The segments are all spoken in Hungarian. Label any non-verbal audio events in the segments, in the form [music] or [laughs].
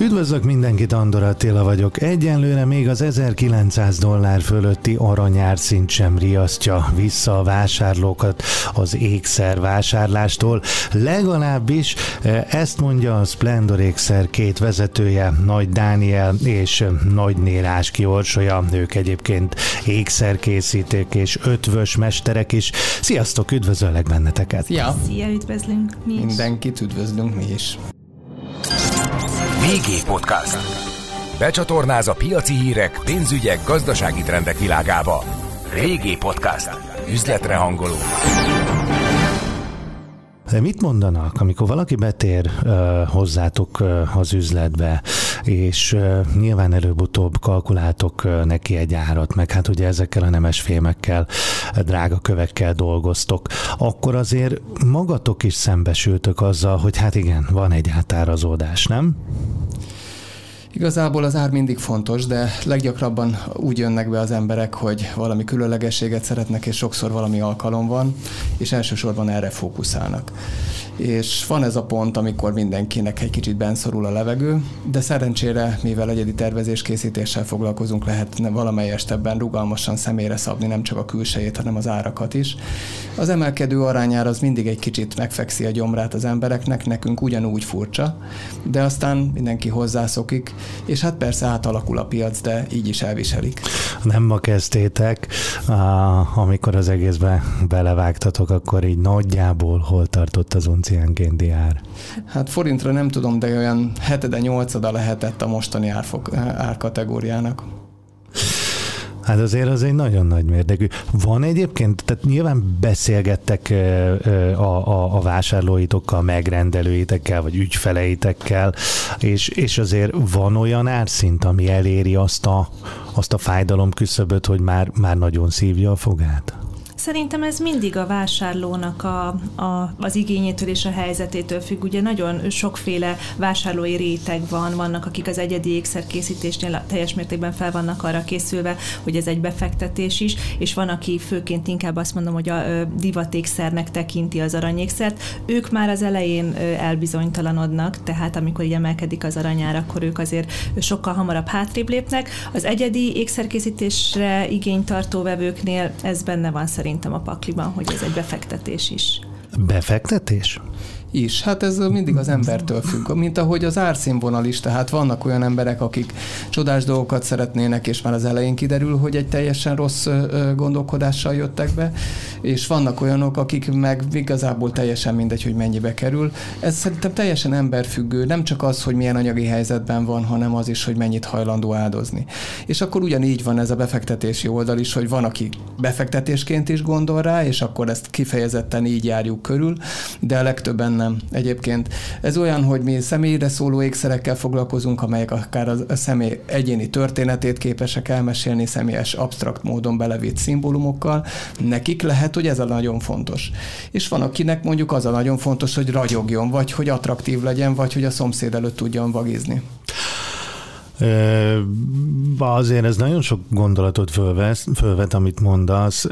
Üdvözlök mindenkit, Andor Attila vagyok. Egyenlőre még az 1900 dollár fölötti aranyárszint sem riasztja vissza a vásárlókat az ékszer vásárlástól. Legalábbis eh, ezt mondja a Splendor ékszer két vezetője, Nagy Dániel és Nagy Nélás Kiorsolya. Ők egyébként ékszerkészítők és ötvös mesterek is. Sziasztok, üdvözöllek benneteket! Szia! Szia, üdvözlünk mi is. Mindenkit üdvözlünk mi is. VG Podcast. Becsatornáz a piaci hírek, pénzügyek, gazdasági trendek világába. VG Podcast. Üzletre hangoló. Mit mondanak, amikor valaki betér uh, hozzátok uh, az üzletbe, és uh, nyilván előbb-utóbb kalkuláltok uh, neki egy árat, meg hát ugye ezekkel a nemes fémekkel, drága kövekkel dolgoztok, akkor azért magatok is szembesültök azzal, hogy hát igen, van egy átárazódás, nem? Igazából az ár mindig fontos, de leggyakrabban úgy jönnek be az emberek, hogy valami különlegességet szeretnek, és sokszor valami alkalom van, és elsősorban erre fókuszálnak. És van ez a pont, amikor mindenkinek egy kicsit benszorul a levegő, de szerencsére, mivel egyedi tervezés készítéssel foglalkozunk, lehet valamelyest ebben rugalmasan személyre szabni nem csak a külsejét, hanem az árakat is. Az emelkedő arányára az mindig egy kicsit megfekszi a gyomrát az embereknek, nekünk ugyanúgy furcsa, de aztán mindenki hozzászokik, és hát persze átalakul a piac, de így is elviselik. Nem ma kezdtétek, amikor az egészbe belevágtatok, akkor így nagyjából hol tartott az unciánkénti ár? Hát forintra nem tudom, de olyan hetede, nyolcada lehetett a mostani árfok, árkategóriának. Hát azért az egy nagyon nagy mértékű. Van egyébként, tehát nyilván beszélgettek a, a, a vásárlóitokkal, megrendelőitekkel, vagy ügyfeleitekkel, és, és azért van olyan árszint, ami eléri azt a, azt a fájdalom küszöböt, hogy már, már nagyon szívja a fogát? Szerintem ez mindig a vásárlónak a, a, az igényétől és a helyzetétől függ. Ugye nagyon sokféle vásárlói réteg van, vannak, akik az egyedi ékszerkészítésnél teljes mértékben fel vannak arra készülve, hogy ez egy befektetés is, és van, aki főként inkább azt mondom, hogy a divatékszernek tekinti az aranyékszert. Ők már az elején elbizonytalanodnak, tehát amikor így emelkedik az aranyár, akkor ők azért sokkal hamarabb hátrébb lépnek. Az egyedi ékszerkészítésre igénytartó vevőknél ez benne van szerintem szerintem a pakliban, hogy ez egy befektetés is. Befektetés? Is. Hát ez mindig az embertől függ, mint ahogy az árszínvonal is, tehát vannak olyan emberek, akik csodás dolgokat szeretnének, és már az elején kiderül, hogy egy teljesen rossz gondolkodással jöttek be, és vannak olyanok, akik meg igazából teljesen mindegy, hogy mennyibe kerül. Ez szerintem teljesen emberfüggő, nem csak az, hogy milyen anyagi helyzetben van, hanem az is, hogy mennyit hajlandó áldozni. És akkor ugyanígy van ez a befektetési oldal is, hogy van, aki befektetésként is gondol rá, és akkor ezt kifejezetten így járjuk körül, de a legtöbben nem. Egyébként ez olyan, hogy mi személyre szóló ékszerekkel foglalkozunk, amelyek akár a személy egyéni történetét képesek elmesélni személyes, absztrakt módon belevitt szimbólumokkal. Nekik lehet, hogy ez a nagyon fontos. És van, akinek mondjuk az a nagyon fontos, hogy ragyogjon, vagy hogy attraktív legyen, vagy hogy a szomszéd előtt tudjon vagizni. Azért ez nagyon sok gondolatot fölvesz, fölvet, amit mondasz.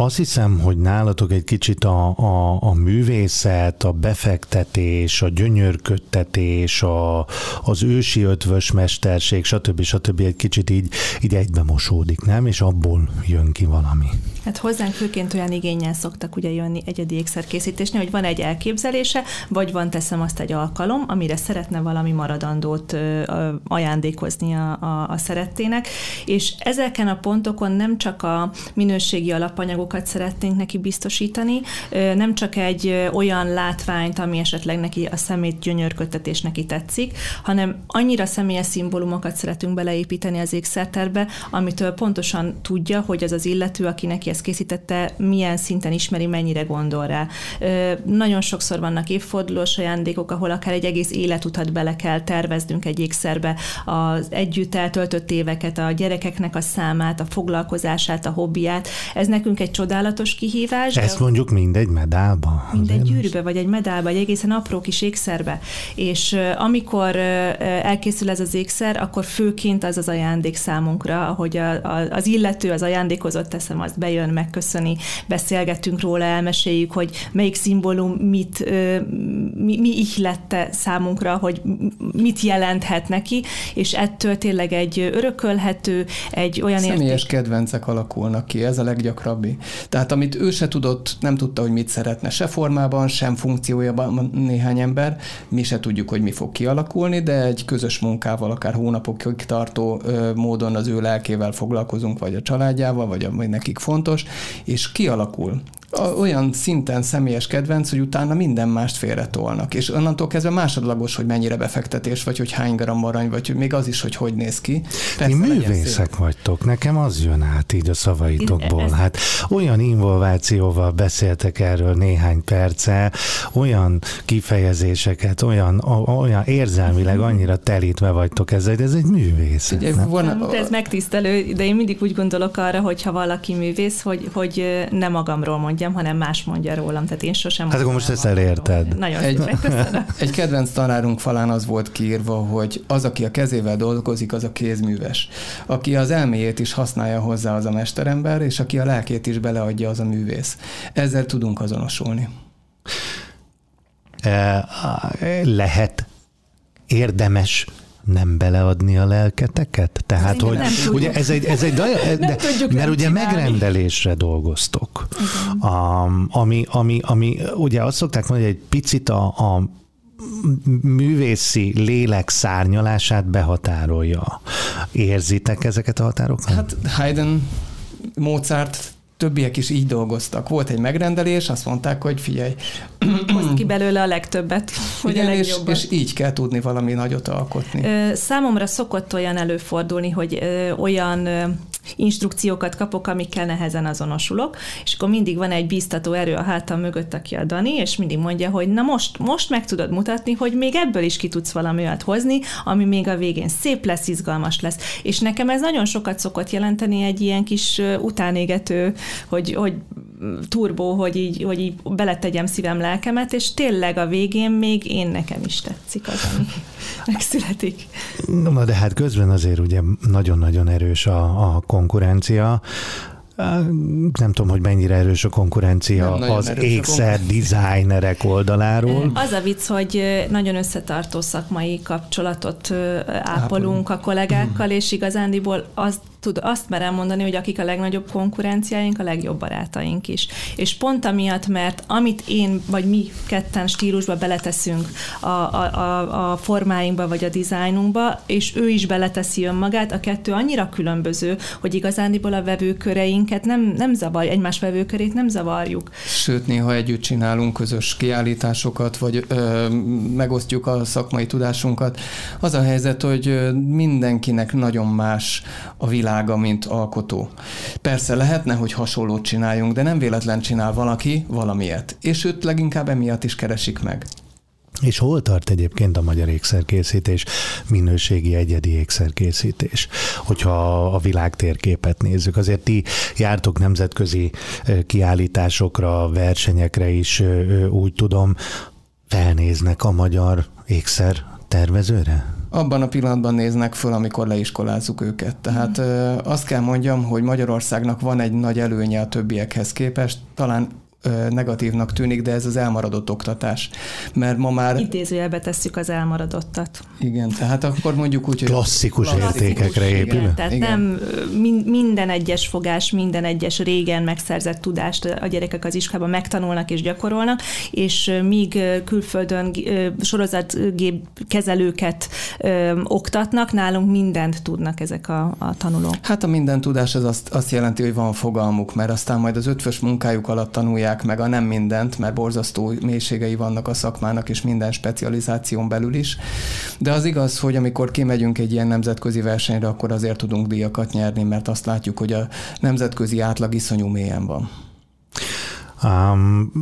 Azt hiszem, hogy nálatok egy kicsit a, a, a művészet, a befektetés, a gyönyörködtetés, a, az ősi ötvös mesterség, stb. stb. egy kicsit így, így egybe mosódik, nem? És abból jön ki valami. Hát hozzánk főként olyan igényel szoktak ugye jönni egyedi ékszerkészítésnél, hogy van egy elképzelése, vagy van teszem azt egy alkalom, amire szeretne valami maradandót ajándékozni a, a, a szerettének, és ezeken a pontokon nem csak a minőségi alapanyagokat szeretnénk neki biztosítani, nem csak egy olyan látványt, ami esetleg neki a szemét gyönyörködtetés neki tetszik, hanem annyira személyes szimbólumokat szeretünk beleépíteni az ékszerterbe, amitől pontosan tudja, hogy az az illető, aki neki ezt készítette, milyen szinten ismeri, mennyire gondol rá. Nagyon sokszor vannak évfordulós ajándékok, ahol akár egy egész életutat bele kell terveznünk egy ékszerbe, az együtt eltöltött éveket, a gyerekeknek a számát, a foglalkozását, a hobbiát. Ez nekünk egy egy csodálatos kihívás. Ezt mondjuk mindegy medálba. Mindegy gyűrűbe, vagy egy medálba, egy egészen apró kis ékszerbe. És amikor elkészül ez az ékszer, akkor főként az az ajándék számunkra, hogy a, a, az illető, az ajándékozott teszem, azt bejön, megköszöni, beszélgetünk róla, elmeséljük, hogy melyik szimbólum mit, mi, mi ihlette számunkra, hogy mit jelenthet neki, és ettől tényleg egy örökölhető, egy olyan Személyes érték... kedvencek alakulnak ki, ez a leggyakrabbi. Tehát amit ő se tudott, nem tudta, hogy mit szeretne, se formában, sem funkciójában néhány ember, mi se tudjuk, hogy mi fog kialakulni, de egy közös munkával, akár hónapokig tartó ö, módon az ő lelkével foglalkozunk, vagy a családjával, vagy ami nekik fontos, és kialakul olyan szinten személyes kedvenc, hogy utána minden mást félretolnak. És onnantól kezdve másodlagos, hogy mennyire befektetés, vagy hogy hány gram arany, vagy hogy még az is, hogy hogy néz ki. Persze, Ti művészek vagytok, nekem az jön át így a szavaitokból. Hát olyan involvációval beszéltek erről néhány perce, olyan kifejezéseket, olyan, olyan érzelmileg annyira telítve vagytok ezzel, de ez egy művész. Van, ez megtisztelő, de én mindig úgy gondolok arra, hogy ha valaki művész, hogy, hogy nem magamról mondja mondjam, hanem más mondja rólam. Tehát én sosem Hát akkor most ezt elérted. Nagyon egy, [laughs] egy kedvenc tanárunk falán az volt kiírva, hogy az, aki a kezével dolgozik, az a kézműves. Aki az elméjét is használja hozzá, az a mesterember, és aki a lelkét is beleadja, az a művész. Ezzel tudunk azonosulni. E, lehet érdemes nem beleadni a lelketeket? Tehát, hogy ugye ez egy, ez egy daja, de, mert ugye megrendelésre dolgoztok, a, ami, ami, ami, ugye azt szokták mondani, hogy egy picit a, a művészi lélek szárnyalását behatárolja. Érzitek ezeket a határokat? Hát Haydn, Mozart többiek is így dolgoztak. Volt egy megrendelés, azt mondták, hogy figyelj. Hozd ki [clears throat] belőle a legtöbbet, hogy Igen, a és, és így kell tudni valami nagyot alkotni. Számomra szokott olyan előfordulni, hogy olyan instrukciókat kapok, amikkel nehezen azonosulok, és akkor mindig van egy bíztató erő a hátam mögött, aki a Dani, és mindig mondja, hogy na most, most meg tudod mutatni, hogy még ebből is ki tudsz valami olyat hozni, ami még a végén szép lesz, izgalmas lesz. És nekem ez nagyon sokat szokott jelenteni egy ilyen kis utánégető, hogy, hogy turbó, hogy így, hogy így beletegyem szívem, lelkemet, és tényleg a végén még én nekem is tetszik az, ami [laughs] megszületik. Na de hát közben azért ugye nagyon-nagyon erős a, a konkurencia, nem tudom, hogy mennyire erős a konkurencia nem az ékszer designerek oldaláról. [laughs] Az a vicc, hogy nagyon összetartó szakmai kapcsolatot ápolunk a kollégákkal, és igazándiból azt tud, azt merem mondani, hogy akik a legnagyobb konkurenciáink, a legjobb barátaink is. És pont amiatt, mert amit én vagy mi ketten stílusba beleteszünk a, a, a, a formáinkba vagy a dizájnunkba, és ő is beleteszi önmagát, a kettő annyira különböző, hogy igazándiból a vevőköreinket nem, nem zavar, egymás vevőkörét nem zavarjuk. Sőt, néha együtt csinálunk közös kiállításokat, vagy ö, megosztjuk a szakmai tudásunkat. Az a helyzet, hogy mindenkinek nagyon más a világ világa, mint alkotó. Persze lehetne, hogy hasonlót csináljunk, de nem véletlen csinál valaki valamiért, és őt leginkább emiatt is keresik meg. És hol tart egyébként a magyar ékszerkészítés, minőségi egyedi ékszerkészítés? Hogyha a világ térképet nézzük, azért ti jártok nemzetközi kiállításokra, versenyekre is, úgy tudom, felnéznek a magyar ékszer tervezőre? Abban a pillanatban néznek föl, amikor leiskolázzuk őket. Tehát mm. azt kell mondjam, hogy Magyarországnak van egy nagy előnye a többiekhez képest, talán negatívnak tűnik, de ez az elmaradott oktatás. Mert ma már... Idézőjelbe tesszük az elmaradottat. Igen, tehát akkor mondjuk úgy, hogy... Klasszikus, klasszikus értékekre épül. Igen, tehát igen. nem minden egyes fogás, minden egyes régen megszerzett tudást a gyerekek az iskolában megtanulnak és gyakorolnak, és míg külföldön sorozatgép kezelőket oktatnak, nálunk mindent tudnak ezek a, a tanulók. Hát a minden tudás az azt, azt jelenti, hogy van fogalmuk, mert aztán majd az ötvös munkájuk alatt tanulják tanulják meg a nem mindent, mert borzasztó mélységei vannak a szakmának, és minden specializáción belül is. De az igaz, hogy amikor kimegyünk egy ilyen nemzetközi versenyre, akkor azért tudunk díjakat nyerni, mert azt látjuk, hogy a nemzetközi átlag iszonyú mélyen van. Um,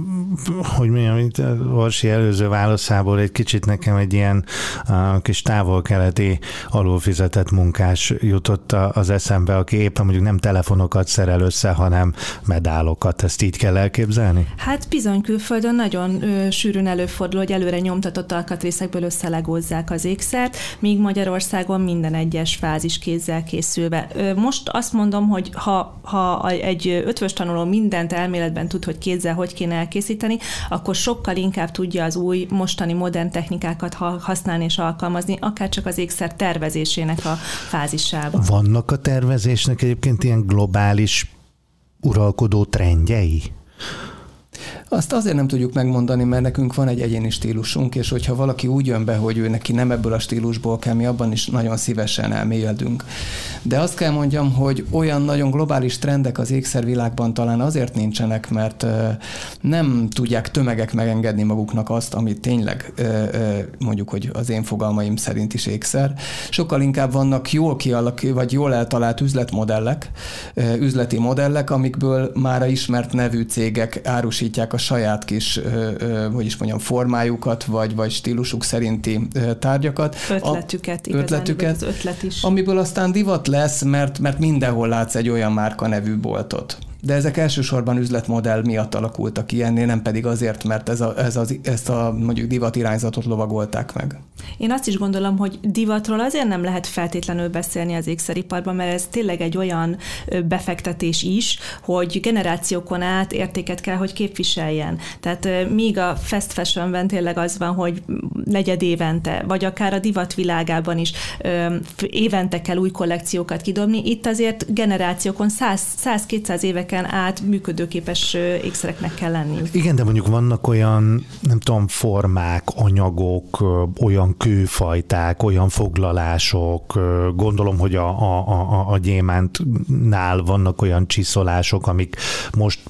hogy mondjam, itt Orsi előző válaszából egy kicsit nekem egy ilyen uh, kis távol-keleti alulfizetett munkás jutott az eszembe, aki éppen mondjuk nem telefonokat szerel össze, hanem medálokat. Ezt így kell elképzelni? Hát bizony külföldön nagyon ö, sűrűn előfordul, hogy előre nyomtatott alkatrészekből összelegózzák az ékszert, míg Magyarországon minden egyes fázis kézzel készülve. Ö, most azt mondom, hogy ha, ha egy ötvös tanuló mindent elméletben tud, hogy kézzel hogy kéne elkészíteni, akkor sokkal inkább tudja az új, mostani modern technikákat használni és alkalmazni, akár csak az ékszer tervezésének a fázisában. Vannak a tervezésnek egyébként ilyen globális uralkodó trendjei? Azt azért nem tudjuk megmondani, mert nekünk van egy egyéni stílusunk, és hogyha valaki úgy jön be, hogy ő neki nem ebből a stílusból kell, mi abban is nagyon szívesen elmélyedünk. De azt kell mondjam, hogy olyan nagyon globális trendek az ékszervilágban talán azért nincsenek, mert nem tudják tömegek megengedni maguknak azt, amit tényleg mondjuk, hogy az én fogalmaim szerint is ékszer. Sokkal inkább vannak jól kialak, vagy jól eltalált üzletmodellek, üzleti modellek, amikből már a ismert nevű cégek árusítják a a saját kis, hogy is mondjam, formájukat, vagy, vagy stílusuk szerinti tárgyakat. Ötletüket, a, ötletüket, az ötlet is. Amiből aztán divat lesz, mert, mert mindenhol látsz egy olyan márka nevű boltot de ezek elsősorban üzletmodell miatt alakultak ilyenné, nem pedig azért, mert ez a, ez az, ezt a mondjuk divat irányzatot lovagolták meg. Én azt is gondolom, hogy divatról azért nem lehet feltétlenül beszélni az ékszeriparban, mert ez tényleg egy olyan befektetés is, hogy generációkon át értéket kell, hogy képviseljen. Tehát míg a fast fashionben tényleg az van, hogy negyed évente, vagy akár a divat világában is évente kell új kollekciókat kidobni, itt azért generációkon 100-200 évek éveken át működőképes ékszereknek kell lenni. Igen, de mondjuk vannak olyan, nem tudom, formák, anyagok, olyan kőfajták, olyan foglalások, gondolom, hogy a, a, a, a gyémántnál vannak olyan csiszolások, amik most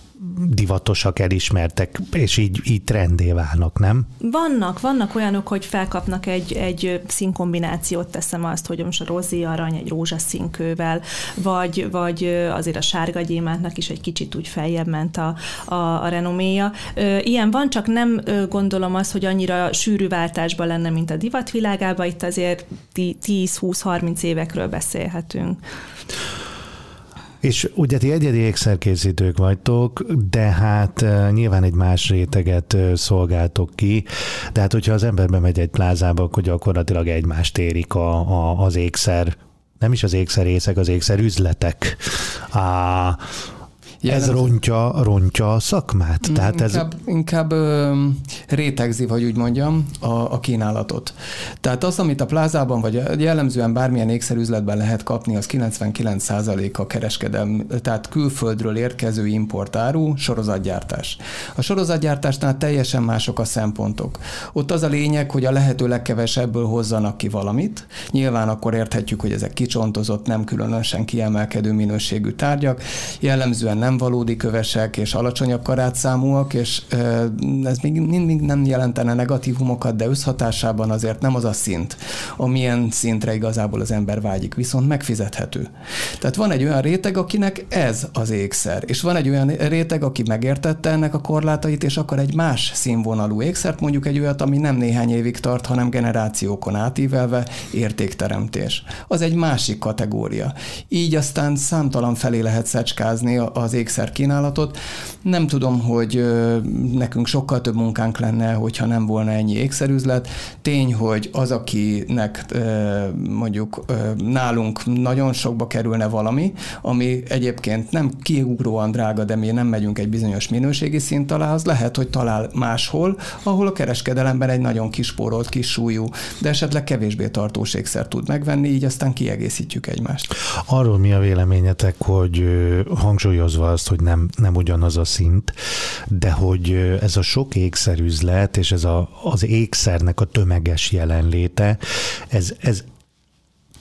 divatosak, elismertek, és így, így trendé válnak, nem? Vannak, vannak olyanok, hogy felkapnak egy, egy színkombinációt, teszem azt, hogy most a rozi arany egy rózsaszínkővel, vagy, vagy azért a sárga gyémántnak is egy kicsit úgy feljebb ment a, a, a renoméja. Ilyen van, csak nem gondolom azt, hogy annyira sűrű váltásban lenne, mint a divatvilágában, itt azért 10-20-30 évekről beszélhetünk. És ugye ti egyedi ékszerkészítők vagytok, de hát nyilván egy más réteget szolgáltok ki, de hát hogyha az ember bemegy egy plázába, akkor gyakorlatilag egymást érik a, a, az ékszer, nem is az ékszerészek, az ékszerüzletek. Jelen... Ez rontja, rontja a szakmát? Mm, Tehát ez... Inkább, inkább ö, rétegzi, vagy úgy mondjam, a, a kínálatot. Tehát az, amit a plázában, vagy jellemzően bármilyen ékszerüzletben lehet kapni, az 99% a kereskedelm, tehát külföldről érkező importáru sorozatgyártás. A sorozatgyártásnál teljesen mások a szempontok. Ott az a lényeg, hogy a lehető legkevesebből hozzanak ki valamit. Nyilván akkor érthetjük, hogy ezek kicsontozott, nem különösen kiemelkedő minőségű tárgyak. Jellemzően nem nem valódi kövesek és alacsonyabb karátszámúak, és ez még mindig nem jelentene negatívumokat, de összhatásában azért nem az a szint, amilyen szintre igazából az ember vágyik, viszont megfizethető. Tehát van egy olyan réteg, akinek ez az ékszer, és van egy olyan réteg, aki megértette ennek a korlátait, és akar egy más színvonalú ékszert, mondjuk egy olyat, ami nem néhány évig tart, hanem generációkon átívelve értékteremtés. Az egy másik kategória. Így aztán számtalan felé lehet szecskázni az ékszer kínálatot. Nem tudom, hogy nekünk sokkal több munkánk lenne, hogyha nem volna ennyi ékszerüzlet. Tény, hogy az, akinek mondjuk nálunk nagyon sokba kerülne valami, ami egyébként nem kiugróan drága, de mi nem megyünk egy bizonyos minőségi szint alá, az lehet, hogy talál máshol, ahol a kereskedelemben egy nagyon kispórolt, kis súlyú, de esetleg kevésbé tartós ékszer tud megvenni, így aztán kiegészítjük egymást. Arról mi a véleményetek, hogy hangsúlyozva azt, hogy nem, nem ugyanaz a szint, de hogy ez a sok ékszerüzlet és ez a, az ékszernek a tömeges jelenléte, ez, ez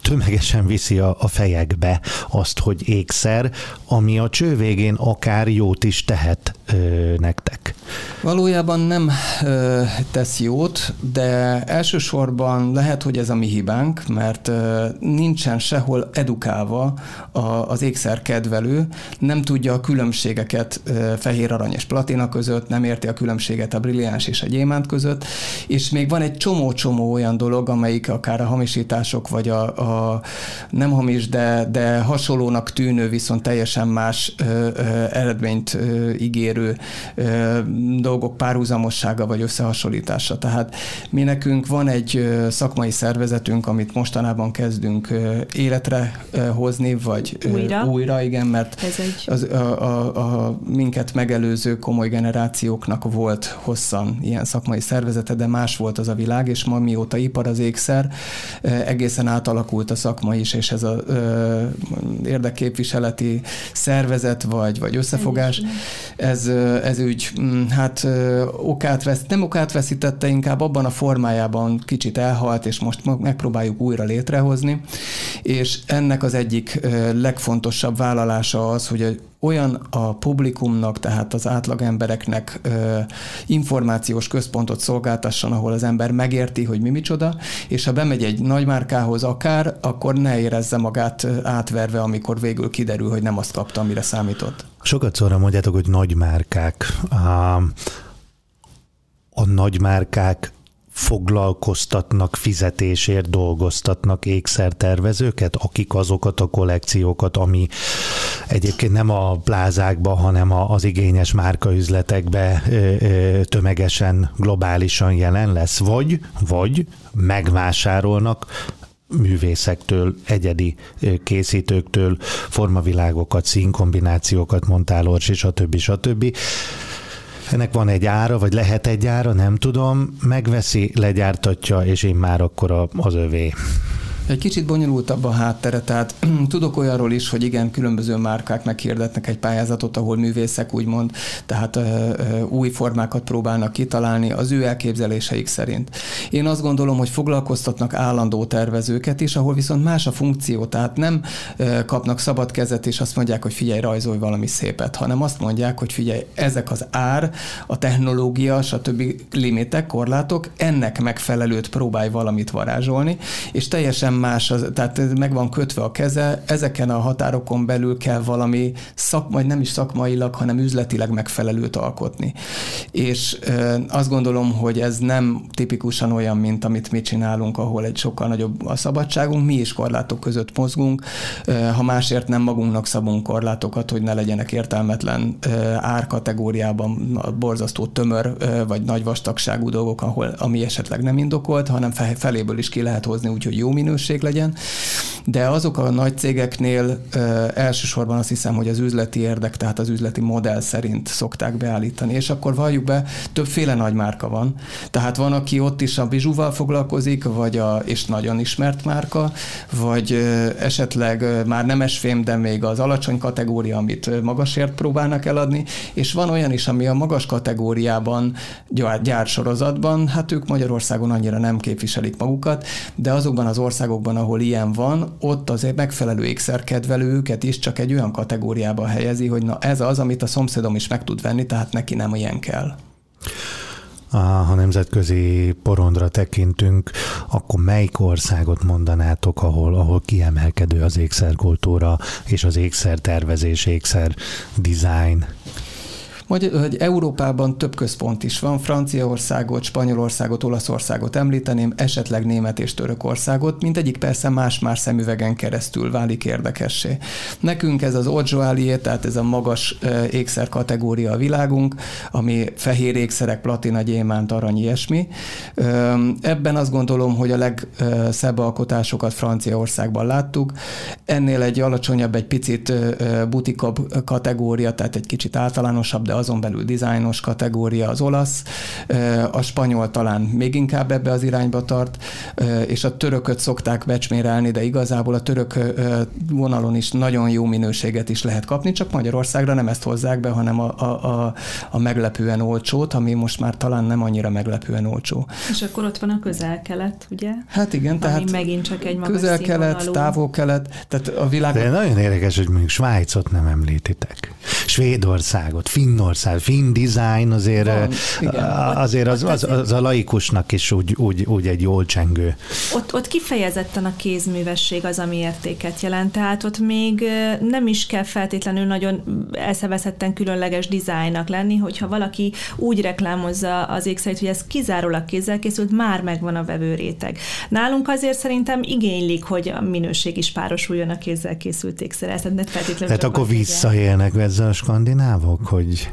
tömegesen viszi a, a fejekbe azt, hogy ékszer, ami a cső végén akár jót is tehet ö, nektek. Valójában nem ö, tesz jót, de elsősorban lehet, hogy ez a mi hibánk, mert ö, nincsen sehol edukálva a, az ékszerkedvelő, nem tudja a különbségeket ö, fehér, arany és platina között, nem érti a különbséget a brilliáns és a gyémánt között, és még van egy csomó-csomó olyan dolog, amelyik akár a hamisítások, vagy a, a nem hamis, de, de hasonlónak tűnő, viszont teljesen más ö, ö, eredményt ö, ígérő ö, dolgok párhuzamossága vagy összehasonlítása. Tehát mi nekünk van egy szakmai szervezetünk, amit mostanában kezdünk életre hozni, vagy újra, újra igen, mert Ez egy... az, a, a, a minket megelőző komoly generációknak volt hosszan ilyen szakmai szervezete, de más volt az a világ, és ma mióta ipar az ékszer, egészen átalakult a szakma is, és ez az érdekképviseleti szervezet, vagy, vagy összefogás, ez, ez úgy, mm, hát okát vesz, nem okát veszítette, inkább abban a formájában kicsit elhalt, és most megpróbáljuk újra létrehozni, és ennek az egyik legfontosabb vállalása az, hogy olyan a publikumnak, tehát az átlagembereknek információs központot szolgáltasson, ahol az ember megérti, hogy mi micsoda, és ha bemegy egy nagymárkához akár, akkor ne érezze magát átverve, amikor végül kiderül, hogy nem azt kapta, amire számított. Sokat szóra mondjátok, hogy nagymárkák. A, a nagymárkák foglalkoztatnak fizetésért, dolgoztatnak ékszertervezőket, akik azokat a kollekciókat, ami egyébként nem a plázákba, hanem az igényes márkaüzletekbe tömegesen, globálisan jelen lesz, vagy, vagy megvásárolnak művészektől, egyedi készítőktől, formavilágokat, színkombinációkat, montálors, és a többi, stb. Ennek van egy ára, vagy lehet egy ára, nem tudom, megveszi, legyártatja, és én már akkor az övé. Egy kicsit bonyolultabb a háttere, tehát [clears throat] tudok olyanról is, hogy igen, különböző márkák meghirdetnek egy pályázatot, ahol művészek úgymond, tehát ö, ö, új formákat próbálnak kitalálni az ő elképzeléseik szerint. Én azt gondolom, hogy foglalkoztatnak állandó tervezőket is, ahol viszont más a funkció, tehát nem ö, kapnak szabad kezet, és azt mondják, hogy figyelj, rajzolj valami szépet, hanem azt mondják, hogy figyelj, ezek az ár, a technológia, stb. limitek, korlátok, ennek megfelelőt próbálj valamit varázsolni, és teljesen más, az, tehát meg van kötve a keze, ezeken a határokon belül kell valami szakmai, nem is szakmailag, hanem üzletileg megfelelőt alkotni. És azt gondolom, hogy ez nem tipikusan olyan, mint amit mi csinálunk, ahol egy sokkal nagyobb a szabadságunk, mi is korlátok között mozgunk, ha másért nem magunknak szabunk korlátokat, hogy ne legyenek értelmetlen árkategóriában borzasztó tömör vagy nagy vastagságú dolgok, ahol ami esetleg nem indokolt, hanem feléből is ki lehet hozni, úgyhogy jó minőség minőség legyen, de azok a nagy cégeknél ö, elsősorban azt hiszem, hogy az üzleti érdek, tehát az üzleti modell szerint szokták beállítani, és akkor valljuk be, többféle nagy márka van. Tehát van, aki ott is a bizsúval foglalkozik, vagy a, és nagyon ismert márka, vagy ö, esetleg ö, már nem esfém, de még az alacsony kategória, amit magasért próbálnak eladni, és van olyan is, ami a magas kategóriában gyár, gyársorozatban, hát ők Magyarországon annyira nem képviselik magukat, de azokban az országokban, országokban, ahol ilyen van, ott azért megfelelő ékszerkedvelő őket is csak egy olyan kategóriába helyezi, hogy na ez az, amit a szomszédom is meg tud venni, tehát neki nem ilyen kell. Ha nemzetközi porondra tekintünk, akkor melyik országot mondanátok, ahol, ahol kiemelkedő az ékszerkultúra és az ékszertervezés, ékszer design? Magyar, hogy Európában több központ is van, Franciaországot, Spanyolországot, Olaszországot említeném, esetleg Német és Törökországot, mindegyik persze más-más szemüvegen keresztül válik érdekessé. Nekünk ez az Odzsoálié, tehát ez a magas ékszer kategória a világunk, ami fehér ékszerek, platina, gyémánt, arany, ilyesmi. Ebben azt gondolom, hogy a legszebb alkotásokat Franciaországban láttuk. Ennél egy alacsonyabb, egy picit butikabb kategória, tehát egy kicsit általánosabb, de azon belül dizájnos kategória az olasz, a spanyol talán még inkább ebbe az irányba tart, és a törököt szokták becsmérelni, de igazából a török vonalon is nagyon jó minőséget is lehet kapni, csak Magyarországra nem ezt hozzák be, hanem a, a, a, a meglepően olcsót, ami most már talán nem annyira meglepően olcsó. És akkor ott van a közel-kelet, ugye? Hát igen, ami tehát megint csak egy magas közel-kelet, távol-kelet, tehát a világ... De nagyon érdekes, hogy még Svájcot nem említitek. Svédországot, Finnországot, Finnország, finn design azért, Van, azért az, az, az, a laikusnak is úgy, úgy, úgy egy jól csengő. Ott, ott kifejezetten a kézművesség az, ami értéket jelent, tehát ott még nem is kell feltétlenül nagyon elszevezetten különleges dizájnnak lenni, hogyha valaki úgy reklámozza az ékszerét, hogy ez kizárólag kézzel készült, már megvan a vevő réteg. Nálunk azért szerintem igénylik, hogy a minőség is párosuljon a kézzel készült ékszerrel. Tehát akkor visszaélnek ezzel a skandinávok, hogy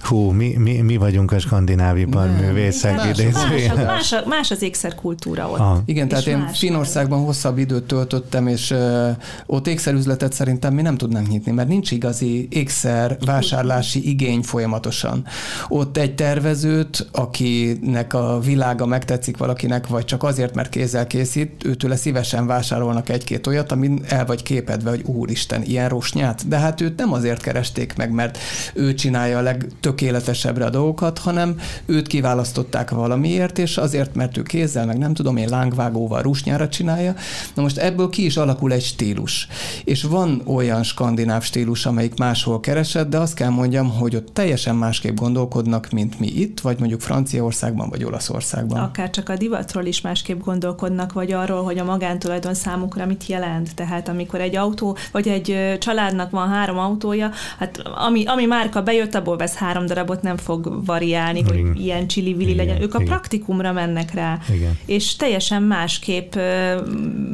Hú, mi, mi, mi vagyunk a skandináv iparművészek más, más, más, más az ékszerkultúra ott. Ah. Igen, tehát én Finországban hosszabb időt töltöttem, és uh, ott ékszerüzletet szerintem mi nem tudnánk nyitni, mert nincs igazi ékszer vásárlási igény folyamatosan. Ott egy tervezőt, akinek a világa megtetszik valakinek, vagy csak azért, mert kézzel készít, őtőle szívesen vásárolnak egy-két olyat, amin el vagy képedve, hogy úristen, ilyen rosnyát. De hát őt nem azért keresték meg, mert ő csinálja a legtökéletesebbre a dolgokat, hanem őt kiválasztották valamiért, és azért, mert ő kézzel, meg nem tudom én, lángvágóval rusnyára csinálja. Na most ebből ki is alakul egy stílus. És van olyan skandináv stílus, amelyik máshol keresett, de azt kell mondjam, hogy ott teljesen másképp gondolkodnak, mint mi itt, vagy mondjuk Franciaországban, vagy Olaszországban. Akár csak a divatról is másképp gondolkodnak, vagy arról, hogy a magántulajdon számukra mit jelent. Tehát amikor egy autó, vagy egy családnak van három autója, hát ami, ami márka bejött, abból vesz három darabot, nem fog variálni, igen. hogy ilyen csili-vili legyen. Ők a igen. praktikumra mennek rá. Igen. És teljesen másképp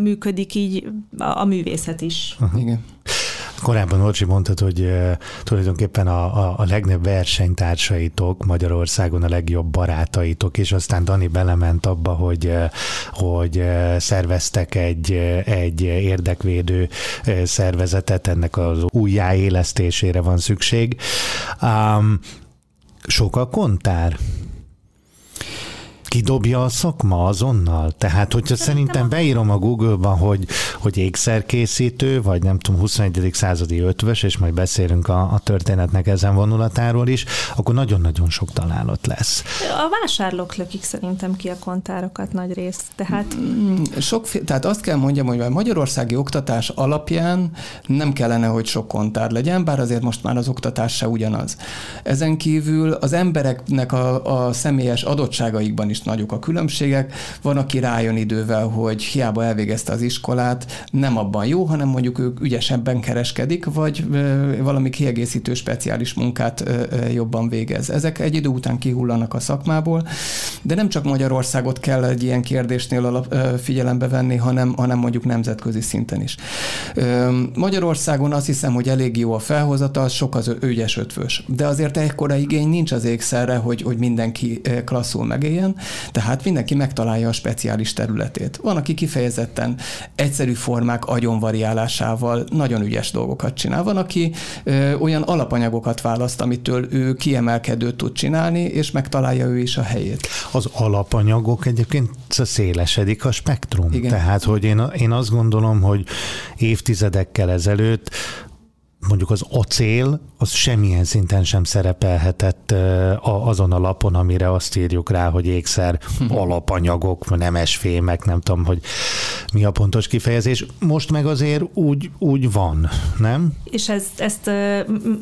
működik így a, a művészet is. Aha. Igen. Korábban Orcsi mondtad, hogy uh, tulajdonképpen a, a, a legnagyobb versenytársaitok Magyarországon a legjobb barátaitok, és aztán Dani belement abba, hogy, uh, hogy uh, szerveztek egy, egy érdekvédő szervezetet, ennek az újjáélesztésére van szükség. Um, sok a kontár? Kidobja a szakma azonnal? Tehát, hogyha szerintem beírom a Google-ba, hogy, hogy ékszerkészítő, vagy nem tudom, 21. századi ötvös, és majd beszélünk a, a történetnek ezen vonulatáról is, akkor nagyon-nagyon sok találat lesz. A vásárlók lökik szerintem ki a kontárokat nagy részt. Tehát... Mm, sok, tehát azt kell mondjam, hogy a magyarországi oktatás alapján nem kellene, hogy sok kontár legyen, bár azért most már az oktatás se ugyanaz. Ezen kívül az embereknek a, a személyes adottságaikban is is nagyok a különbségek. Van, aki rájön idővel, hogy hiába elvégezte az iskolát, nem abban jó, hanem mondjuk ők ügyesebben kereskedik, vagy valami kiegészítő speciális munkát jobban végez. Ezek egy idő után kihullanak a szakmából, de nem csak Magyarországot kell egy ilyen kérdésnél alap, figyelembe venni, hanem, hanem mondjuk nemzetközi szinten is. Magyarországon azt hiszem, hogy elég jó a felhozata, sok az ügyes ötvös. De azért ekkora igény nincs az ékszerre, hogy, hogy mindenki klasszul megéljen, tehát mindenki megtalálja a speciális területét. Van, aki kifejezetten egyszerű formák agyonvariálásával nagyon ügyes dolgokat csinál. Van, aki ö, olyan alapanyagokat választ, amitől ő kiemelkedőt tud csinálni, és megtalálja ő is a helyét. Az alapanyagok egyébként szélesedik a spektrum. Igen. Tehát, hogy én, én azt gondolom, hogy évtizedekkel ezelőtt mondjuk az acél, az semmilyen szinten sem szerepelhetett azon a lapon, amire azt írjuk rá, hogy ékszer hm. alapanyagok, nemesfémek, nem tudom, hogy mi a pontos kifejezés. Most meg azért úgy, úgy van, nem? És ezt, ezt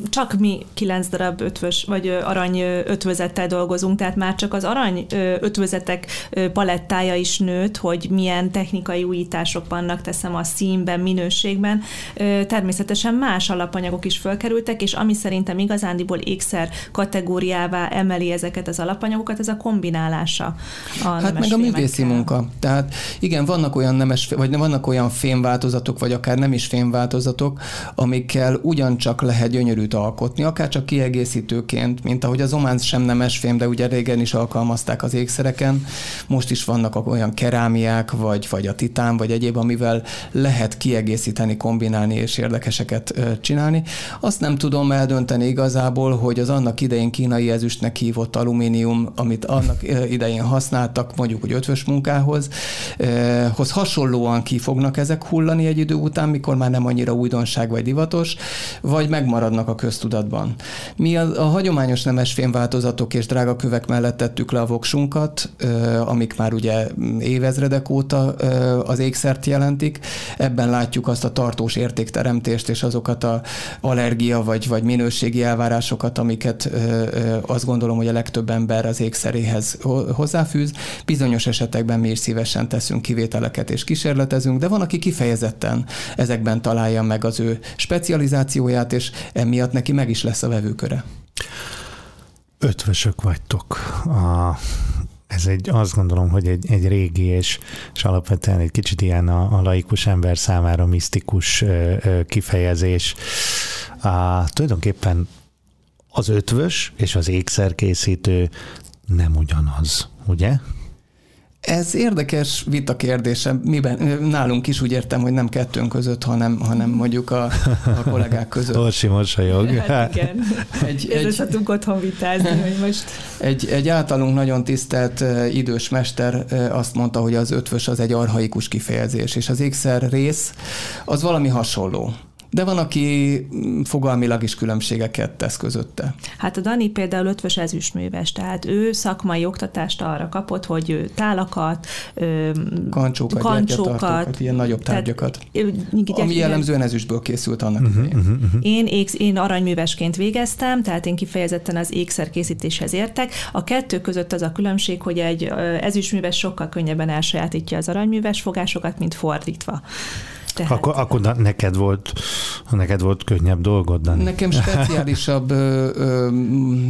csak mi kilenc darab ötvös, vagy arany ötvözettel dolgozunk, tehát már csak az arany ötvözetek palettája is nőtt, hogy milyen technikai újítások vannak, teszem a színben, minőségben. Természetesen más alap alapanyagok is fölkerültek, és ami szerintem igazándiból ékszer kategóriává emeli ezeket az alapanyagokat, ez a kombinálása. A hát meg a művészi munka. Tehát igen, vannak olyan nemes, vagy vannak olyan fémváltozatok, vagy akár nem is fémváltozatok, amikkel ugyancsak lehet gyönyörűt alkotni, akár csak kiegészítőként, mint ahogy az ománc sem nemes fém, de ugye régen is alkalmazták az ékszereken. Most is vannak olyan kerámiák, vagy, vagy a titán, vagy egyéb, amivel lehet kiegészíteni, kombinálni és érdekeseket csinálni csinálni. Azt nem tudom eldönteni igazából, hogy az annak idején kínai ezüstnek hívott alumínium, amit annak idején használtak, mondjuk, hogy ötvös munkához, hoz hasonlóan ki fognak ezek hullani egy idő után, mikor már nem annyira újdonság vagy divatos, vagy megmaradnak a köztudatban. Mi a, a hagyományos nemes fémváltozatok és drága kövek mellett tettük le a voksunkat, amik már ugye évezredek óta az ékszert jelentik. Ebben látjuk azt a tartós értékteremtést és azokat a allergia vagy, vagy minőségi elvárásokat, amiket azt gondolom, hogy a legtöbb ember az ékszeréhez hozzáfűz. Bizonyos esetekben mi is szívesen teszünk kivételeket és kísérletezünk, de van, aki kifejezetten ezekben találja meg az ő specializációját, és emiatt neki meg is lesz a vevőköre. Ötvösök vagytok. A, ez egy, azt gondolom, hogy egy, egy régi és, és alapvetően egy kicsit ilyen a, a laikus ember számára misztikus ö, ö, kifejezés. A, tulajdonképpen az ötvös és az ékszerkészítő nem ugyanaz, ugye? Ez érdekes vita kérdése. Miben, nálunk is úgy értem, hogy nem kettőnk között, hanem, hanem mondjuk a, a kollégák között. [laughs] Orsi mosolyog. Hát igen. [laughs] Egy, egy, otthon vitázni, hogy most... Egy, egy általunk nagyon tisztelt idős mester azt mondta, hogy az ötvös az egy arhaikus kifejezés, és az ékszer rész az valami hasonló. De van, aki mm, fogalmilag is különbségeket tesz közötte. Hát a Dani például ötvös ezüstműves, tehát ő szakmai oktatást arra kapott, hogy ő tálakat, kancsókat, kancsókat ilyen nagyobb tárgyakat, tehát, ami jellemzően ezüstből készült annak uh-huh, uh-huh, uh-huh. Én, ék, én aranyművesként végeztem, tehát én kifejezetten az ékszer készítéshez értek. A kettő között az a különbség, hogy egy ezüstműves sokkal könnyebben elsajátítja az aranyműves fogásokat, mint fordítva. Tehát... Akkor, akkor neked volt, neked volt könnyebb dolgod, Dani? Nekem speciálisabb ö, ö,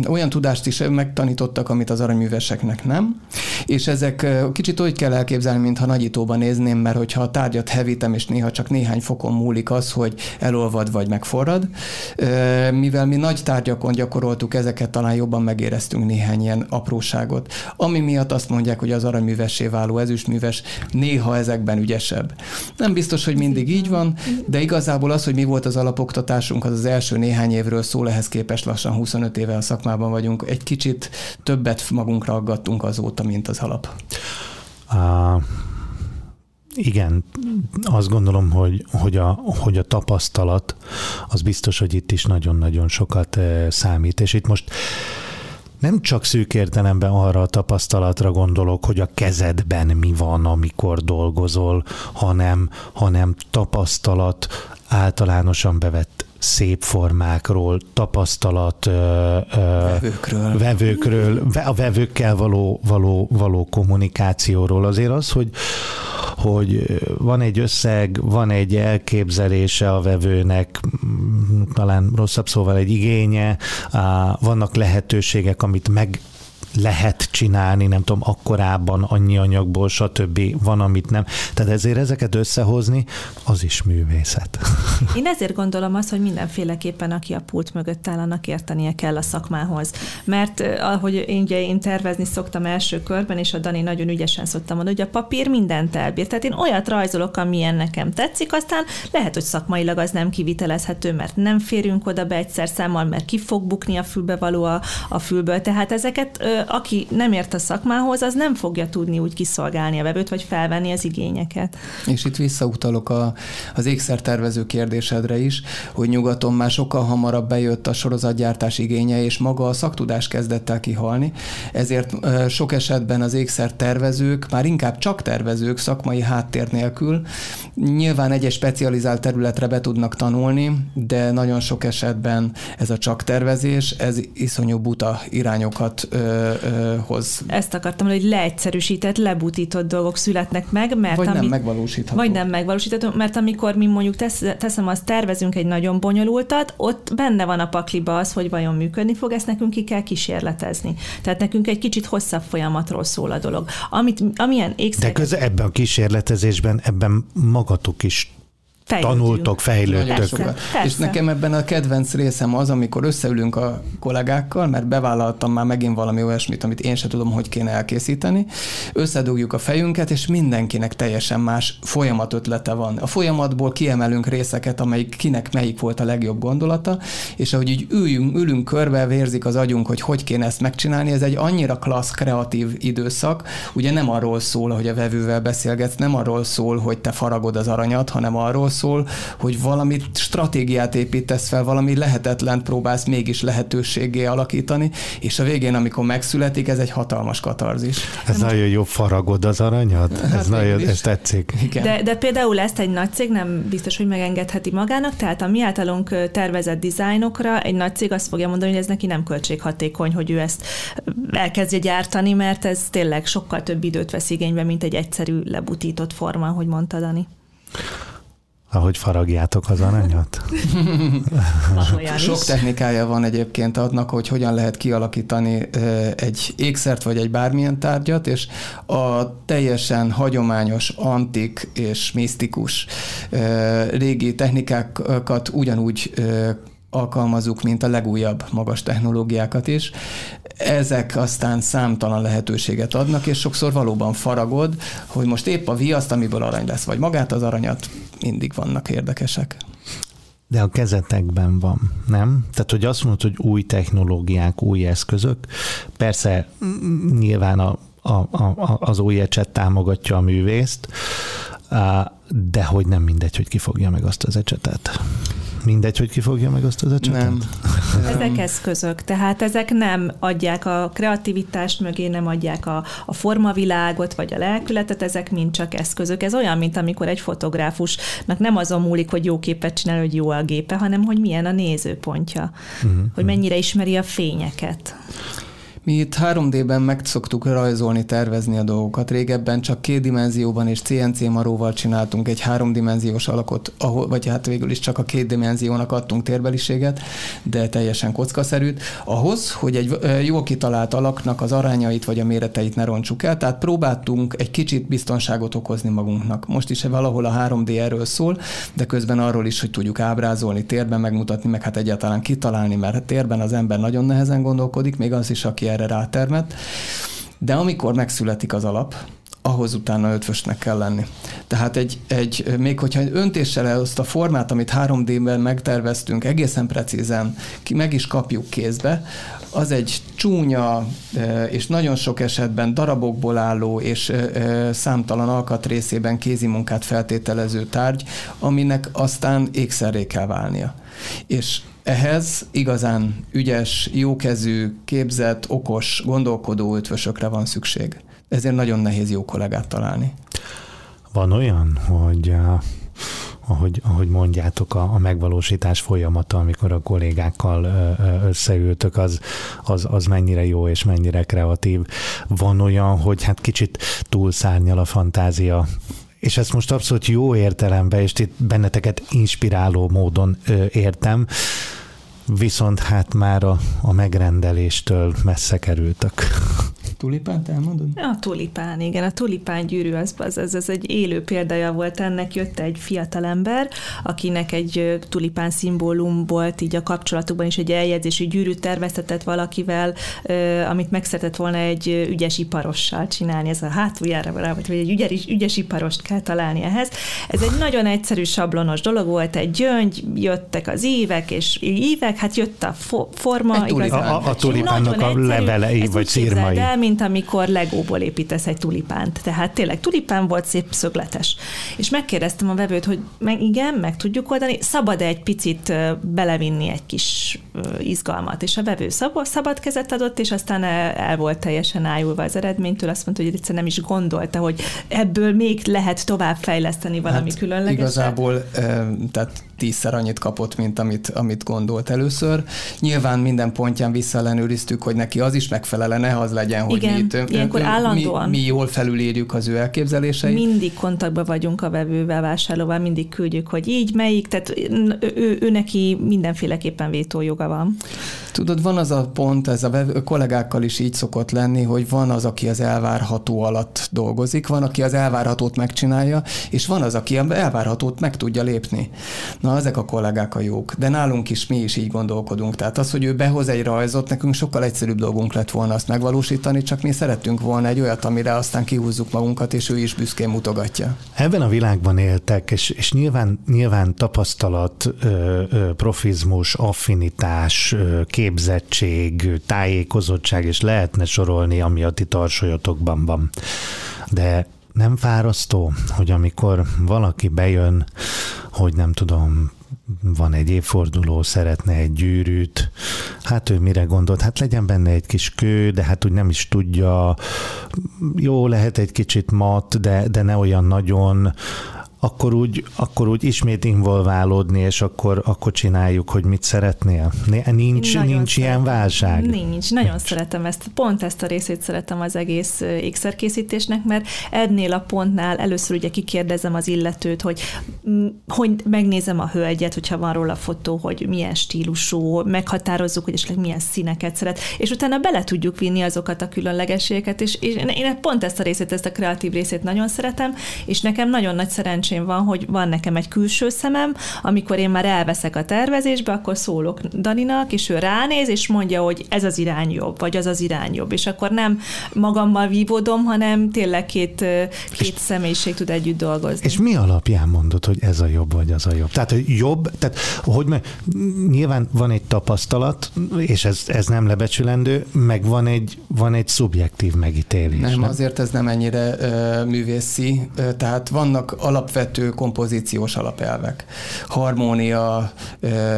olyan tudást is megtanítottak, amit az aranyműveseknek nem, és ezek kicsit úgy kell elképzelni, mintha nagyítóban nézném, mert hogyha a tárgyat hevítem, és néha csak néhány fokon múlik az, hogy elolvad vagy megforrad, ö, mivel mi nagy tárgyakon gyakoroltuk ezeket, talán jobban megéreztünk néhány ilyen apróságot, ami miatt azt mondják, hogy az aranyművessé váló ezüstműves néha ezekben ügyesebb. Nem biztos, hogy mind mindig így van, de igazából az, hogy mi volt az alapoktatásunk, az az első néhány évről szól, ehhez képest lassan 25 éve a szakmában vagyunk. Egy kicsit többet magunkra aggattunk azóta, mint az alap. Uh, igen, azt gondolom, hogy, hogy, a, hogy a tapasztalat az biztos, hogy itt is nagyon-nagyon sokat számít. És itt most nem csak szűk értelemben arra a tapasztalatra gondolok, hogy a kezedben mi van, amikor dolgozol, hanem, hanem tapasztalat általánosan bevett szép formákról, tapasztalat ö, ö, vevőkről. vevőkről, a vevőkkel való, való, való kommunikációról. Azért az, hogy, hogy van egy összeg, van egy elképzelése a vevőnek, talán rosszabb szóval egy igénye, vannak lehetőségek, amit meg lehet csinálni, nem tudom, akkorában, annyi anyagból, stb. van, amit nem. Tehát ezért ezeket összehozni, az is művészet. Én ezért gondolom azt, hogy mindenféleképpen, aki a pult mögött áll, annak értenie kell a szakmához. Mert ahogy én, ugye én tervezni szoktam első körben, és a Dani nagyon ügyesen szoktam mondani, hogy a papír mindent elbír. Tehát én olyat rajzolok, amilyen nekem tetszik, aztán lehet, hogy szakmailag az nem kivitelezhető, mert nem férünk oda be egyszer számmal, mert ki fog bukni a fülbevaló a, a fülből. Tehát ezeket aki nem ért a szakmához, az nem fogja tudni úgy kiszolgálni a vevőt, vagy felvenni az igényeket. És itt visszautalok a, az ékszertervező kérdésedre is, hogy nyugaton már sokkal hamarabb bejött a sorozatgyártás igénye, és maga a szaktudás kezdett el kihalni, ezért sok esetben az ékszertervezők, már inkább csak tervezők szakmai háttér nélkül, nyilván egyes specializált területre be tudnak tanulni, de nagyon sok esetben ez a csak tervezés, ez iszonyú buta irányokat ö, hoz. Ezt akartam, hogy leegyszerűsített, lebutított dolgok születnek meg, mert vagy ami, nem megvalósítható. Vagy nem megvalósítható, mert amikor mi mondjuk tesz, teszem, azt tervezünk egy nagyon bonyolultat, ott benne van a pakliba az, hogy vajon működni fog, ezt nekünk ki kell kísérletezni. Tehát nekünk egy kicsit hosszabb folyamatról szól a dolog. Amit, amilyen ékszer... De közben ebben a kísérletezésben, ebben magatok is fejlődünk. tanultok, fejlődtök. Persze, persze. És nekem ebben a kedvenc részem az, amikor összeülünk a kollégákkal, mert bevállaltam már megint valami olyasmit, amit én sem tudom, hogy kéne elkészíteni, összedugjuk a fejünket, és mindenkinek teljesen más folyamat ötlete van. A folyamatból kiemelünk részeket, amelyik kinek melyik volt a legjobb gondolata, és ahogy így üljünk, ülünk körbe, vérzik az agyunk, hogy hogy kéne ezt megcsinálni, ez egy annyira klassz, kreatív időszak, ugye nem arról szól, hogy a vevővel beszélgetsz, nem arról szól, hogy te faragod az aranyat, hanem arról szól, hogy valami stratégiát építesz fel, valami lehetetlen próbálsz mégis lehetőségé alakítani, és a végén, amikor megszületik, ez egy hatalmas katarzis. Ez nagyon jó faragod az aranyat? Hát ez nagyon, ez tetszik. Igen. De, de például ezt egy nagy cég nem biztos, hogy megengedheti magának, tehát a mi általunk tervezett dizájnokra egy nagy cég azt fogja mondani, hogy ez neki nem költséghatékony, hogy ő ezt elkezdje gyártani, mert ez tényleg sokkal több időt vesz igénybe, mint egy egyszerű lebutított forma, hogy mondta Dani. Ahogy faragjátok az aranyat? Sok technikája van egyébként adnak, hogy hogyan lehet kialakítani egy ékszert vagy egy bármilyen tárgyat, és a teljesen hagyományos, antik és misztikus régi technikákat ugyanúgy alkalmazunk, mint a legújabb magas technológiákat is. Ezek aztán számtalan lehetőséget adnak, és sokszor valóban faragod, hogy most épp a viaszt, amiből arany lesz, vagy magát az aranyat, mindig vannak érdekesek. De a kezetekben van, nem? Tehát, hogy azt mondod, hogy új technológiák, új eszközök, persze nyilván a, a, a, az új ecset támogatja a művészt, de hogy nem mindegy, hogy ki fogja meg azt az ecsetet mindegy, hogy ki fogja meg azt az ecsetet? Nem. [laughs] ezek eszközök, tehát ezek nem adják a kreativitást mögé, nem adják a, a formavilágot, vagy a lelkületet, ezek mind csak eszközök. Ez olyan, mint amikor egy fotográfusnak nem azon múlik, hogy jó képet csinál, hogy jó a gépe, hanem hogy milyen a nézőpontja, uh-huh. hogy mennyire ismeri a fényeket. Mi itt 3D-ben meg szoktuk rajzolni, tervezni a dolgokat. Régebben csak két dimenzióban és CNC maróval csináltunk egy háromdimenziós alakot, ahol, vagy hát végül is csak a két dimenziónak adtunk térbeliséget, de teljesen kockaszerűt. Ahhoz, hogy egy jól kitalált alaknak az arányait vagy a méreteit ne roncsuk el, tehát próbáltunk egy kicsit biztonságot okozni magunknak. Most is valahol a 3D erről szól, de közben arról is, hogy tudjuk ábrázolni, térben megmutatni, meg hát egyáltalán kitalálni, mert térben az ember nagyon nehezen gondolkodik, még az is, aki erre rátermet, de amikor megszületik az alap, ahhoz utána ötvösnek kell lenni. Tehát egy, egy még hogyha öntéssel azt a formát, amit 3D-ben megterveztünk, egészen precízen ki meg is kapjuk kézbe, az egy csúnya és nagyon sok esetben darabokból álló és számtalan alkatrészében kézimunkát feltételező tárgy, aminek aztán ékszerré kell válnia. És ehhez igazán ügyes, jókezű, képzett, okos, gondolkodó ötvösökre van szükség. Ezért nagyon nehéz jó kollégát találni. Van olyan, hogy ahogy, ahogy mondjátok, a, a megvalósítás folyamata, amikor a kollégákkal összeültök, az, az, az mennyire jó és mennyire kreatív. Van olyan, hogy hát kicsit túlszárnyal a fantázia és ezt most abszolút jó értelemben, és itt benneteket inspiráló módon ö, értem, viszont hát már a, a megrendeléstől messze kerültek. Tulipánt elmondod? A tulipán, igen. A tulipán gyűrű az, az, az, az egy élő példája volt ennek. Jött egy fiatalember, akinek egy tulipán szimbólum volt így a kapcsolatokban is egy eljegyzési gyűrűt terveztetett valakivel, amit meg szeretett volna egy ügyes iparossal csinálni. Ez a hátuljára vagy egy ügyes, ügyes iparost kell találni ehhez. Ez egy nagyon egyszerű, sablonos dolog volt, egy gyöngy, jöttek az évek, és évek, hát jött a fo- forma. Egy tulipán. A, a, a tulipánnak a levelei, vagy szírmai. El, mint amikor legóból építesz egy tulipánt. Tehát tényleg tulipán volt szép szögletes. És megkérdeztem a vevőt, hogy meg igen, meg tudjuk oldani, szabad egy picit belevinni egy kis izgalmat. És a vevő szabad, szabad kezet adott, és aztán el, el volt teljesen ájulva az eredménytől. Azt mondta, hogy egyszer nem is gondolta, hogy ebből még lehet tovább fejleszteni valami hát különlegeset. Igazából, tehát tízszer annyit kapott, mint amit, amit gondolt először. Nyilván minden pontján visszaellenőriztük, hogy neki az is megfelele, ne az legyen, hogy Igen, mi, itt, ilyenkor állandóan. Mi, mi jól felülírjuk az ő elképzeléseit. Mindig kontaktban vagyunk a vevővel, vásárlóval, mindig küldjük, hogy így, melyik, tehát ő, ő, ő neki mindenféleképpen vétójoga van. Tudod, van az a pont, ez a, vevő, kollégákkal is így szokott lenni, hogy van az, aki az elvárható alatt dolgozik, van, aki az elvárhatót megcsinálja, és van az, aki elvárhatót meg tudja lépni. Na, ezek a kollégák a jók. De nálunk is mi is így gondolkodunk. Tehát az, hogy ő behoz egy rajzot, nekünk sokkal egyszerűbb dolgunk lett volna azt megvalósítani, csak mi szerettünk volna egy olyat, amire aztán kihúzzuk magunkat, és ő is büszkén mutogatja. Ebben a világban éltek, és, és nyilván, nyilván tapasztalat, profizmus, affinitás, képzettség, tájékozottság, és lehetne sorolni, ami a ti tarsolyotokban van. De nem fárasztó, hogy amikor valaki bejön hogy nem tudom, van egy évforduló, szeretne egy gyűrűt, hát ő mire gondolt? Hát legyen benne egy kis kő, de hát úgy nem is tudja, jó, lehet egy kicsit mat, de, de ne olyan nagyon, akkor úgy, akkor úgy ismét involválódni, és akkor, akkor csináljuk, hogy mit szeretnél. Nincs, Nagyon nincs szeretem. ilyen válság? Nincs. Nagyon nincs. szeretem ezt. Pont ezt a részét szeretem az egész ékszerkészítésnek, mert ennél a pontnál először ugye kikérdezem az illetőt, hogy, hogy megnézem a hölgyet, hogyha van róla fotó, hogy milyen stílusú, meghatározzuk, hogy esetleg milyen színeket szeret, és utána bele tudjuk vinni azokat a különlegességeket, és, és én pont ezt a részét, ezt a kreatív részét nagyon szeretem, és nekem nagyon nagy szerencsém szerencsém van, hogy van nekem egy külső szemem, amikor én már elveszek a tervezésbe, akkor szólok Daninak, és ő ránéz, és mondja, hogy ez az irány jobb, vagy az az irány jobb, és akkor nem magammal vívódom, hanem tényleg két, két és, személyiség tud együtt dolgozni. És mi alapján mondod, hogy ez a jobb, vagy az a jobb? Tehát, hogy jobb, tehát, hogy nyilván van egy tapasztalat, és ez, ez nem lebecsülendő, meg van egy, van egy szubjektív megítélés. Nem, nem, azért ez nem ennyire uh, művészi, uh, tehát vannak alapvető alapvető kompozíciós alapelvek. Harmónia,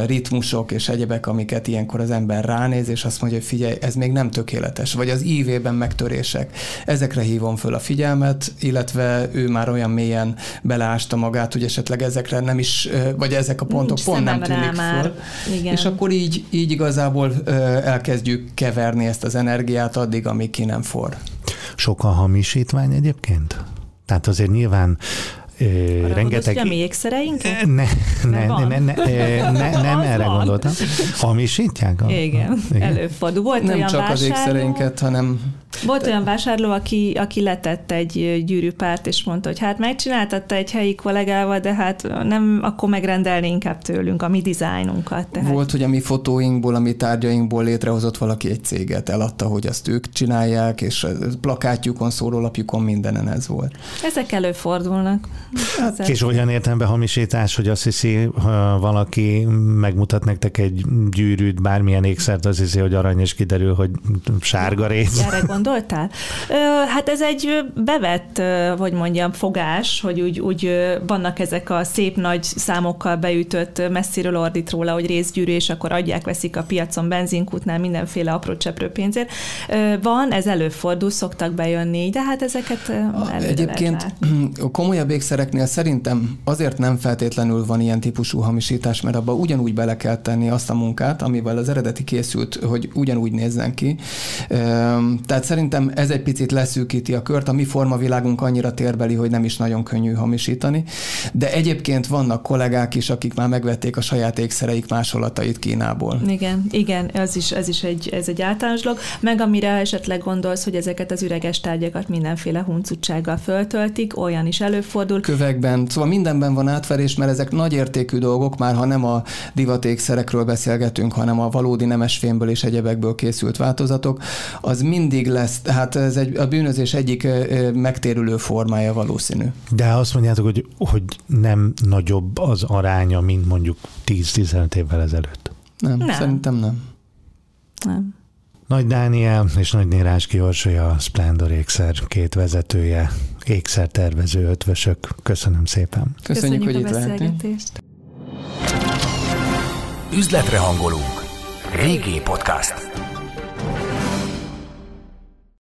ritmusok és egyebek, amiket ilyenkor az ember ránéz, és azt mondja, hogy figyelj, ez még nem tökéletes. Vagy az ívében megtörések. Ezekre hívom föl a figyelmet, illetve ő már olyan mélyen beleásta magát, hogy esetleg ezekre nem is, vagy ezek a pontok Nincs pont nem tűnik föl. Igen. És akkor így, így igazából elkezdjük keverni ezt az energiát addig, amíg ki nem for. Sok a hamisítvány egyébként? Tehát azért nyilván Arra rengeteg... a mi ékszereinket? Ne, ne, ne, ne, ne, [laughs] ne, nem erre van. gondoltam. Hamisítják? Igen, Igen. előfordul. Volt nem olyan csak vásárló, az ékszereinket, hanem volt olyan vásárló, aki, aki letett egy gyűrűpárt, és mondta, hogy hát megcsináltatta egy helyi kollégával, de hát nem, akkor megrendelni inkább tőlünk a mi dizájnunkat. Tehát. Volt, hogy a mi fotóinkból, a mi tárgyainkból létrehozott valaki egy céget, eladta, hogy azt ők csinálják, és plakátjukon, szórólapjukon mindenen ez volt. Ezek előfordulnak. Hát, és olyan értelemben hamisítás, hogy azt hiszi, ha valaki megmutat nektek egy gyűrűt, bármilyen ékszert, az hiszi, hogy arany, és kiderül, hogy sárga rész. Erre gondoltál? Hát ez egy bevett, hogy mondjam, fogás, hogy úgy, úgy vannak ezek a szép nagy számokkal beütött, messziről ordít róla, hogy részgyűrű, és akkor adják, veszik a piacon benzinkútnál mindenféle apró cseprő pénzért. Van, ez előfordul, szoktak bejönni, de hát ezeket Egyébként a komolyabb ékszereknél szerintem azért nem feltétlenül van ilyen típusú hamisítás, mert abba ugyanúgy bele kell tenni azt a munkát, amivel az eredeti készült, hogy ugyanúgy nézzen ki. Tehát szerintem ez egy picit leszűkíti a kört, a mi formavilágunk annyira térbeli, hogy nem is nagyon könnyű hamisítani, de egyébként vannak kollégák is, akik már megvették a saját ékszereik másolatait Kínából. Igen, igen, ez is, ez is egy, ez egy általános dolog, meg amire esetleg gondolsz, hogy ezeket az üreges tárgyakat mindenféle huncutsággal föltöltik, olyan is előfordul. Kövekben, szóval mindenben van átverés, mert ezek nagy értékű dolgok, már ha nem a divatékszerekről beszélgetünk, hanem a valódi nemesfémből és egyebekből készült változatok, az mindig lesz, tehát ez egy, a bűnözés egyik megtérülő formája valószínű. De azt mondjátok, hogy, hogy nem nagyobb az aránya, mint mondjuk 10-15 évvel ezelőtt. Nem, nem, szerintem nem. Nem. Nagy Dániel és Nagy Nérás Kiorsolya, a Splendor ékszer két vezetője, ékszertervező ötvösök. Köszönöm szépen. Köszönjük, Köszönjük hogy itt lehetünk. Üzletre hangolunk. Régi podcast.